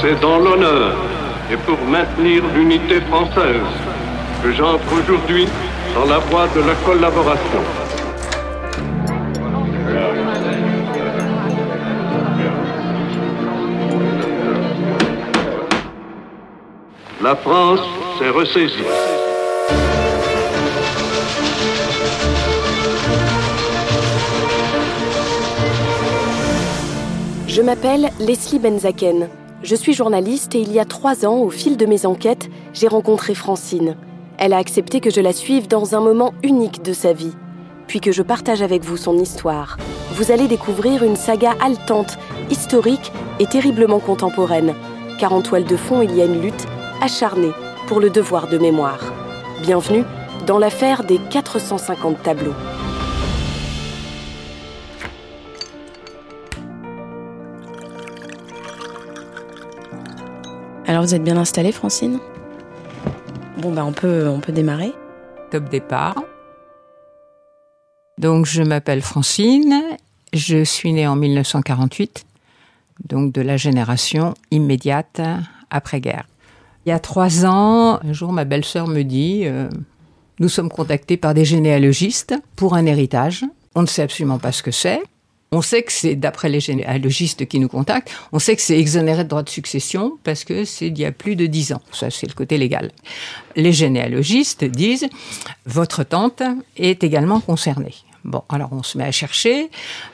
c'est dans l'honneur et pour maintenir l'unité française que j'entre aujourd'hui dans la voie de la collaboration. La France s'est ressaisie. Je m'appelle Leslie Benzaken. Je suis journaliste et il y a trois ans, au fil de mes enquêtes, j'ai rencontré Francine. Elle a accepté que je la suive dans un moment unique de sa vie, puis que je partage avec vous son histoire. Vous allez découvrir une saga haletante, historique et terriblement contemporaine, car en toile de fond, il y a une lutte acharnée pour le devoir de mémoire. Bienvenue dans l'affaire des 450 tableaux. Alors vous êtes bien installée, Francine? Bon, bah on peut, on peut démarrer. Top départ. Donc je m'appelle Francine, je suis née en 1948, donc de la génération immédiate après-guerre. Il y a trois ans, un jour, ma belle-sœur me dit euh, Nous sommes contactés par des généalogistes pour un héritage. On ne sait absolument pas ce que c'est. On sait que c'est, d'après les généalogistes qui nous contactent, on sait que c'est exonéré de droit de succession parce que c'est d'il y a plus de dix ans. Ça, c'est le côté légal. Les généalogistes disent Votre tante est également concernée. Bon, alors on se met à chercher.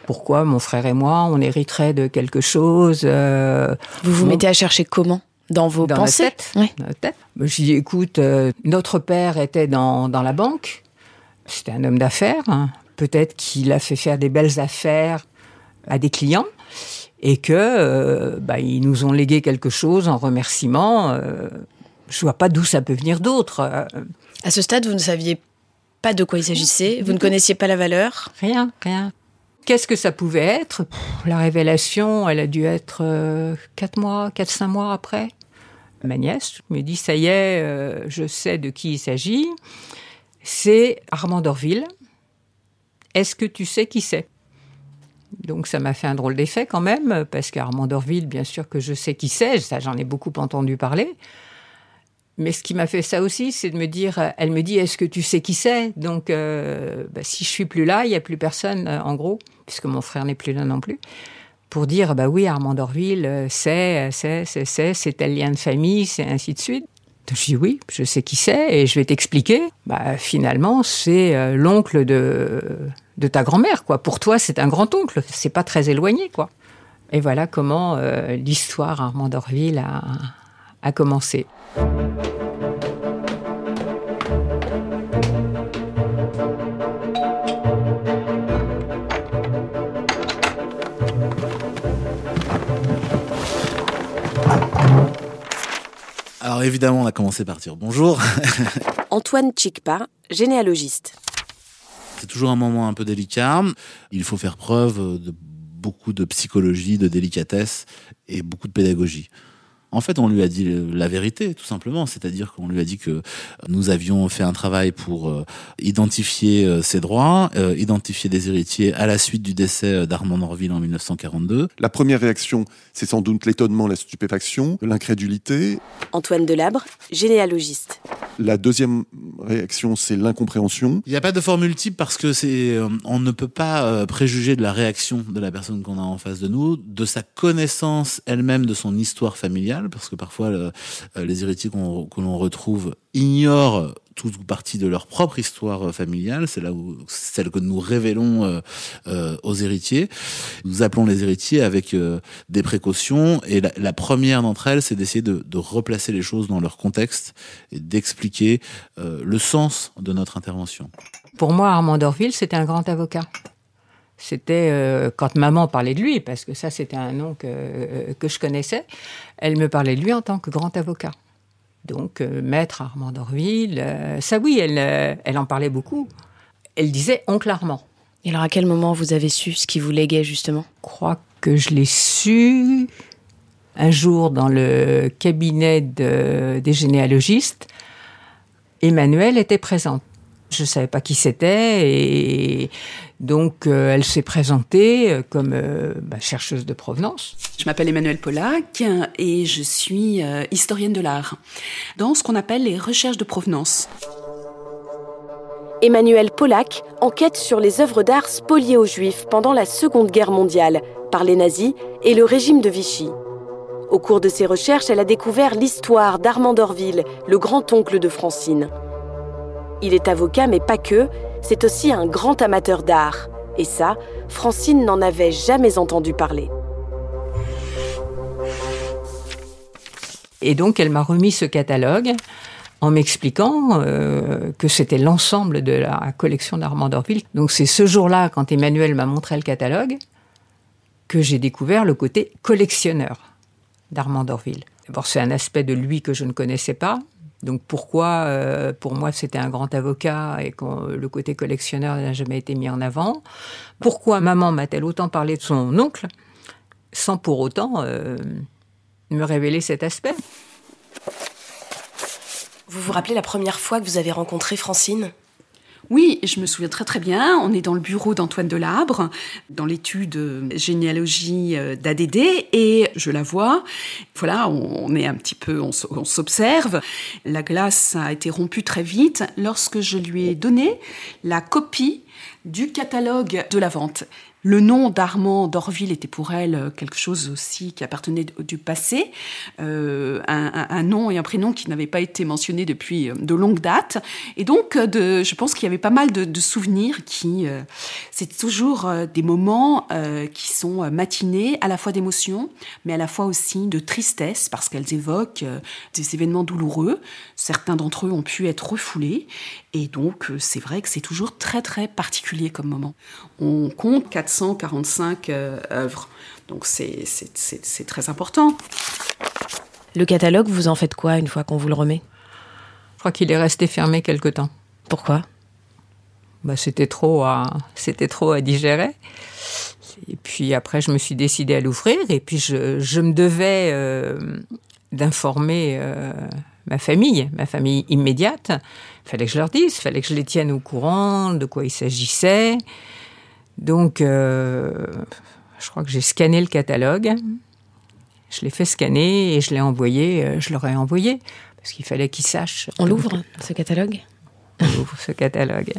Pourquoi mon frère et moi, on hériterait de quelque chose euh, Vous vous mettez à chercher comment? Dans vos dans pensées? tête, oui. Dans tête. Je dis, écoute, euh, notre père était dans, dans la banque. C'était un homme d'affaires. Hein. Peut-être qu'il a fait faire des belles affaires à des clients et que euh, bah, ils nous ont légué quelque chose en remerciement. Euh, je vois pas d'où ça peut venir d'autre. À ce stade, vous ne saviez pas de quoi il s'agissait, vous ne connaissiez pas la valeur? Rien, rien. Qu'est-ce que ça pouvait être? La révélation, elle a dû être euh, quatre mois, quatre cinq mois après. Ma nièce me dit ça y est, euh, je sais de qui il s'agit. C'est Armand Dorville. Est-ce que tu sais qui c'est? Donc ça m'a fait un drôle d'effet quand même, parce qu'Armand Dorville, bien sûr que je sais qui c'est, ça j'en ai beaucoup entendu parler. Mais ce qui m'a fait ça aussi, c'est de me dire, elle me dit, est-ce que tu sais qui c'est? Donc, euh, bah, si je suis plus là, il y a plus personne, euh, en gros, puisque mon frère n'est plus là non plus, pour dire, bah oui, Armand Dorville, c'est, c'est, c'est, c'est, c'est tel lien de famille, c'est ainsi de suite. Je dis oui, je sais qui c'est et je vais t'expliquer. Bah, finalement, c'est euh, l'oncle de, de ta grand-mère, quoi. Pour toi, c'est un grand-oncle, c'est pas très éloigné, quoi. Et voilà comment l'histoire Armand Dorville a, a commencé. Alors évidemment, on a commencé par dire bonjour. Antoine Chikpa, généalogiste. C'est toujours un moment un peu délicat. Il faut faire preuve de beaucoup de psychologie, de délicatesse et beaucoup de pédagogie. En fait, on lui a dit la vérité, tout simplement. C'est-à-dire qu'on lui a dit que nous avions fait un travail pour euh, identifier euh, ses droits, euh, identifier des héritiers à la suite du décès d'Armand Norville en 1942. La première réaction, c'est sans doute l'étonnement, la stupéfaction, l'incrédulité. Antoine Delabre, généalogiste. La deuxième réaction, c'est l'incompréhension. Il n'y a pas de formule type parce que c'est, on ne peut pas préjuger de la réaction de la personne qu'on a en face de nous, de sa connaissance elle-même de son histoire familiale parce que parfois euh, les héritiers que l'on retrouve ignorent toute partie de leur propre histoire familiale. C'est là où celle que nous révélons euh, euh, aux héritiers. Nous appelons les héritiers avec des précautions et la, première d'entre elles, c'est d'essayer de, de, replacer les choses dans leur contexte et d'expliquer le sens de notre intervention. Pour moi, Armand Dorville, c'était un grand avocat c'était euh, quand maman parlait de lui, parce que ça c'était un nom que, euh, que je connaissais, elle me parlait de lui en tant que grand avocat. Donc euh, maître Armand Dorville, ça oui, elle, elle en parlait beaucoup. Elle disait oncle Armand. Et alors à quel moment vous avez su ce qui vous léguait justement? Je crois que je l'ai su un jour dans le cabinet de, des généalogistes. Emmanuel était présente. Je ne savais pas qui c'était et donc euh, elle s'est présentée euh, comme euh, bah, chercheuse de provenance. Je m'appelle Emmanuelle Pollack et je suis historienne de l'art dans ce qu'on appelle les recherches de provenance. Emmanuelle Pollack enquête sur les œuvres d'art spoliées aux Juifs pendant la Seconde Guerre mondiale par les nazis et le régime de Vichy. Au cours de ses recherches, elle a découvert l'histoire d'Armand d'Orville, le grand-oncle de Francine. Il est avocat, mais pas que, c'est aussi un grand amateur d'art. Et ça, Francine n'en avait jamais entendu parler. Et donc, elle m'a remis ce catalogue en m'expliquant euh, que c'était l'ensemble de la collection d'Armand d'Orville. Donc, c'est ce jour-là, quand Emmanuel m'a montré le catalogue, que j'ai découvert le côté collectionneur d'Armand d'Orville. C'est un aspect de lui que je ne connaissais pas. Donc pourquoi, euh, pour moi, c'était un grand avocat et que le côté collectionneur n'a jamais été mis en avant. Pourquoi maman m'a-t-elle autant parlé de son oncle sans pour autant euh, me révéler cet aspect? Vous vous rappelez la première fois que vous avez rencontré Francine? Oui, je me souviens très très bien. On est dans le bureau d'Antoine Delabre, dans l'étude généalogie euh, d'ADD, et je la vois. Voilà, on est un petit peu, on s'observe. La glace a été rompue très vite lorsque je lui ai donné la copie du catalogue de la vente. Le nom d'Armand d'Orville était pour elle euh, quelque chose aussi qui appartenait du passé, euh, un, nom et un prénom qui n'avaient pas été mentionnés depuis euh, de longues dates. Et donc, je pense qu'il y avait pas mal de, souvenirs qui, c'est toujours des moments qui sont matinés, à la fois d'émotion, mais à la fois aussi de tristesse, parce qu'elles évoquent des événements douloureux. Certains d'entre eux ont pu être refoulés. Et donc, c'est vrai que c'est toujours très, très particulier comme moment. On compte 400 145 euh, œuvres. Donc c'est très important. Le catalogue, vous en faites quoi une fois qu'on vous le remet? Je crois qu'il est resté fermé quelque temps. Pourquoi? Bah, C'était trop, à, trop à digérer. Et puis après, je me suis décidée à l'ouvrir. Et puis je, me devais euh, d'informer euh, ma famille, ma famille immédiate. Il fallait que je leur dise, il fallait que je les tienne au courant de quoi il s'agissait. Donc, euh, je crois que j'ai scanné le catalogue. Je l'ai fait scanner et je l'ai envoyé. Euh, je leur ai envoyé parce qu'il fallait qu'ils sachent. On l'ouvre, ce catalogue On ouvre ce catalogue.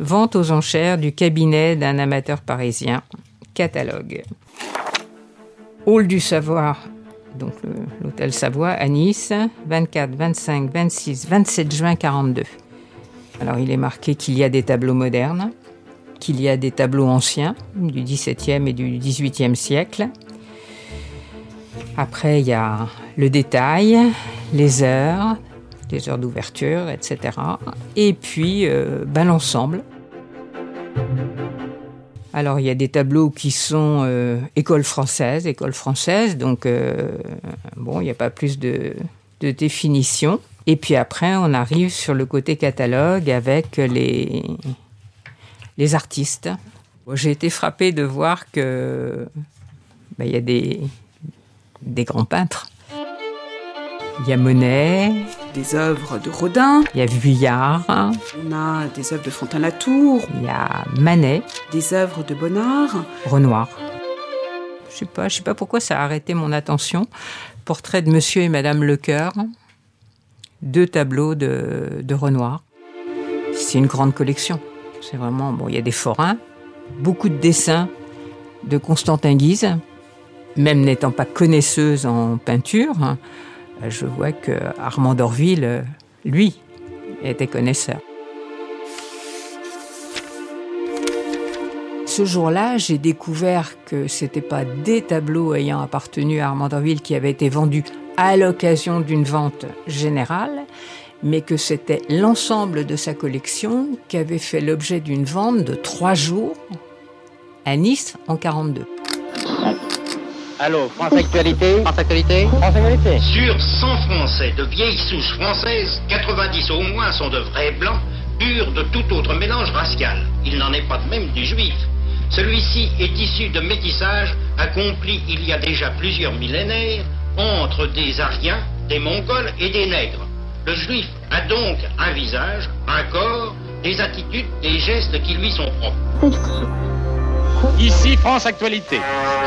Vente aux enchères du cabinet d'un amateur parisien. Catalogue. Hall du Savoir, donc l'hôtel Savoie à Nice, 24, 25, 26, 27 juin 42. Alors il est marqué qu'il y a des tableaux modernes, qu'il y a des tableaux anciens du XVIIe et du XVIIIe siècle. Après, il y a le détail, les heures, les heures d'ouverture, etc. Et puis, euh, ben, l'ensemble. Alors, il y a des tableaux qui sont euh, école française, école française, donc euh, bon, il n'y a pas plus de, définition. Et puis après, on arrive sur le côté catalogue avec les, les artistes. J'ai été frappée de voir que ben, il y a des, des grands peintres. Il y a Monet. Des œuvres de Rodin. Il y a Vuillard. On a des œuvres de Fontaine-Latour. Il y a Manet. Des œuvres de Bonnard. Renoir. Je sais pas, je sais pas pourquoi ça a arrêté mon attention. Portrait de Monsieur et Madame Lecoeur deux tableaux de, Renoir. C'est une grande collection. C'est vraiment, bon, il y a des forains, beaucoup de dessins de Constantin Guise. Même n'étant pas connaisseuse en peinture, hein, je vois que Armand d'Orville, lui, était connaisseur. Ce jour-là, j'ai découvert que ce n'était pas des tableaux ayant appartenu à Armand d'Orville qui avaient été vendus à l'occasion d'une vente générale, mais que c'était l'ensemble de sa collection qui avait fait l'objet d'une vente de trois jours à Nice en 42. Allô, France Actualité France Actualité France Actualité Sur 100 Français de vieilles souches françaises, 90 au moins sont de vrais blancs, purs de tout autre mélange racial. Il n'en est pas de même du juif. Celui-ci est issu de métissage accompli il y a déjà plusieurs millénaires entre des Ariens, des Mongols et des Nègres. Le juif a donc un visage, un corps, des attitudes, des gestes qui lui sont propres. Ici, France Actualité.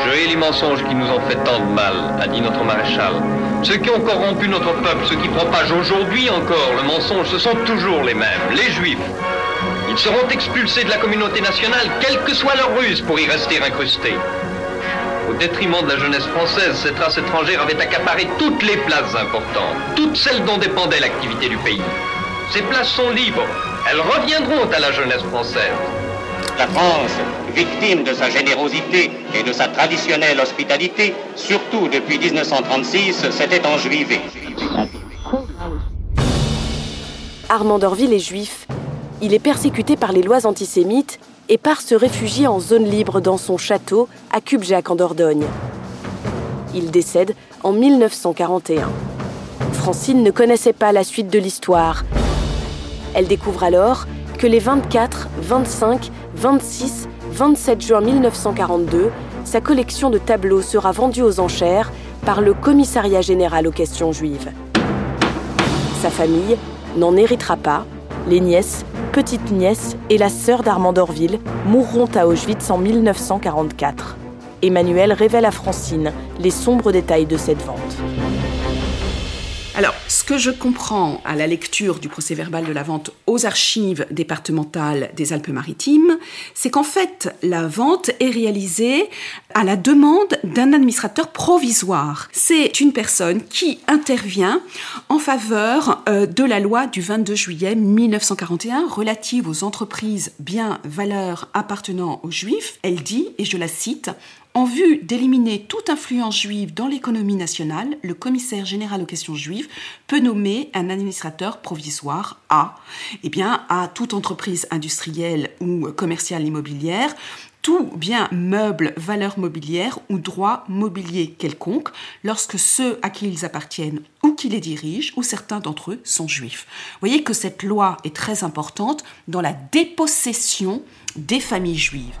Je hais les mensonges qui nous ont fait tant de mal, a dit notre maréchal. Ceux qui ont corrompu notre peuple, ceux qui propagent aujourd'hui encore le mensonge, ce sont toujours les mêmes, les juifs. Ils seront expulsés de la communauté nationale, quelle que soit leur ruse, pour y rester incrustés. Au détriment de la jeunesse française, cette race étrangère avait accaparé toutes les places importantes, toutes celles dont dépendait l'activité du pays. Ces places sont libres, elles reviendront à la jeunesse française. La France, victime de sa générosité et de sa traditionnelle hospitalité, surtout depuis 1936, s'était enjuivée. Armand d'Orville est juif. Il est persécuté par les lois antisémites et part se réfugier en zone libre dans son château à Cubjac en Dordogne. Il décède en 1941. Francine ne connaissait pas la suite de l'histoire. Elle découvre alors que les 24, 25, 26, 27 juin 1942, sa collection de tableaux sera vendue aux enchères par le Commissariat général aux questions juives. Sa famille n'en héritera pas. Les nièces, petites nièces et la sœur d'Armand d'Orville mourront à Auschwitz en 1944. Emmanuel révèle à Francine les sombres détails de cette vente. Alors, ce que je comprends à la lecture du procès verbal de la vente aux archives départementales des Alpes-Maritimes, c'est qu'en fait, la vente est réalisée à la demande d'un administrateur provisoire. C'est une personne qui intervient en faveur euh, de la loi du 22 juillet 1941 relative aux entreprises, biens, valeurs appartenant aux Juifs. Elle dit, et je la cite, en vue d'éliminer toute influence juive dans l'économie nationale, le commissaire général aux questions juives peut nommer un administrateur provisoire à, eh bien, toute entreprise industrielle ou commerciale immobilière, tout bien meuble, valeur mobilière ou droit mobilier quelconque lorsque ceux à qui ils appartiennent ou qui les dirigent ou certains d'entre eux sont juifs. Vous voyez que cette loi est très importante dans la dépossession des familles juives.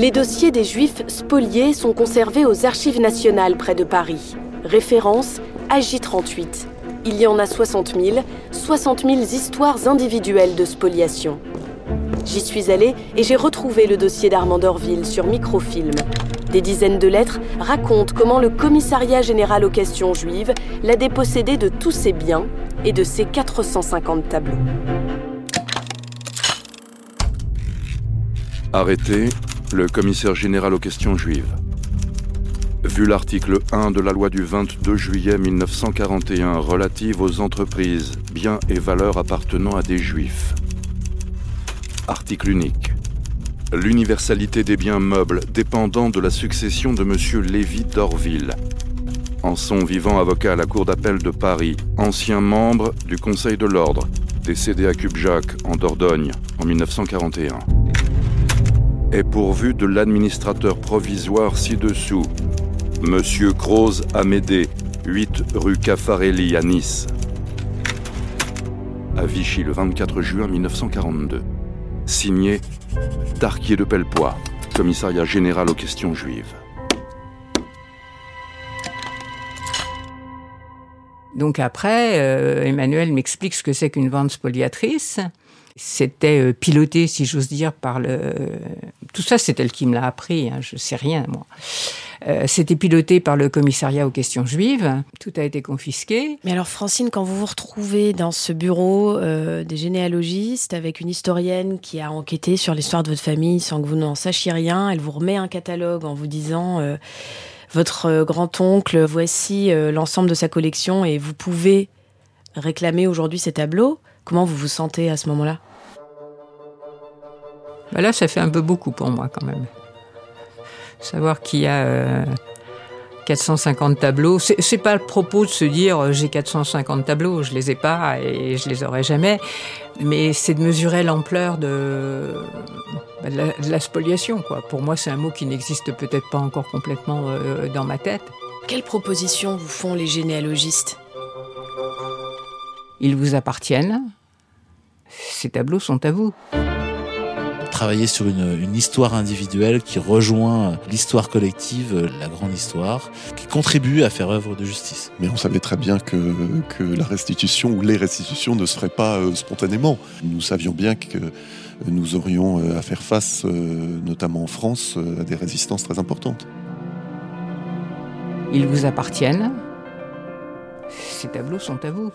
Les dossiers des Juifs spoliés sont conservés aux Archives nationales près de Paris. Référence AJ38. Il y en a 60 000, 60 000 histoires individuelles de spoliation. J'y suis allée et j'ai retrouvé le dossier d'Armand d'Orville sur microfilm. Des dizaines de lettres racontent comment le commissariat général aux questions juives l'a dépossédé de tous ses biens et de ses 450 tableaux. Arrêté, le commissaire général aux questions juives. Vu l'article 1 de la loi du 22 juillet 1941 relative aux entreprises, biens et valeurs appartenant à des juifs. Article unique. L'universalité des biens meubles dépendant de la succession de M. Lévy d'Orville. En son vivant avocat à la Cour d'appel de Paris, ancien membre du Conseil de l'Ordre, décédé à Cubjac, en Dordogne, en 1941 est pourvu de l'administrateur provisoire ci-dessous, Monsieur Croze Amédée, 8 rue Caffarelli à Nice. À Vichy le 24 juin 1942. Signé Tarquier de Pellepoix, commissariat général aux questions juives. Donc après, euh, Emmanuel m'explique ce que c'est qu'une vente spoliatrice. C'était euh, piloté, si j'ose dire, par le. Tout ça, c'est elle qui me l'a appris. Hein, je sais rien, moi. Euh, C'était piloté par le commissariat aux questions juives. Tout a été confisqué. Mais alors, Francine, quand vous vous retrouvez dans ce bureau euh, des généalogistes avec une historienne qui a enquêté sur l'histoire de votre famille sans que vous n'en sachiez rien, elle vous remet un catalogue en vous disant votre grand-oncle, voici l'ensemble de sa collection et vous pouvez réclamer aujourd'hui ces tableaux. Comment vous vous sentez à ce moment-là? Bah là, ça fait un peu beaucoup pour moi quand même. Savoir qu'il y a euh, 450 tableaux, c'est pas le propos de se dire euh, j'ai 450 tableaux, je les ai pas et je les aurai jamais, mais c'est de mesurer l'ampleur de, bah, de, la, de la spoliation. Quoi. Pour moi, c'est un mot qui n'existe peut-être pas encore complètement euh, dans ma tête. Quelles propositions vous font les généalogistes? Ils vous appartiennent. Ces tableaux sont à vous. Travailler sur une, une histoire individuelle qui rejoint l'histoire collective, la grande histoire, qui contribue à faire œuvre de justice. Mais on savait très bien que, que la restitution ou les restitutions ne se feraient pas euh, spontanément. Nous savions bien que nous aurions euh, à faire face, euh, notamment en France, à des résistances très importantes. Ils vous appartiennent. Ces tableaux sont à vous.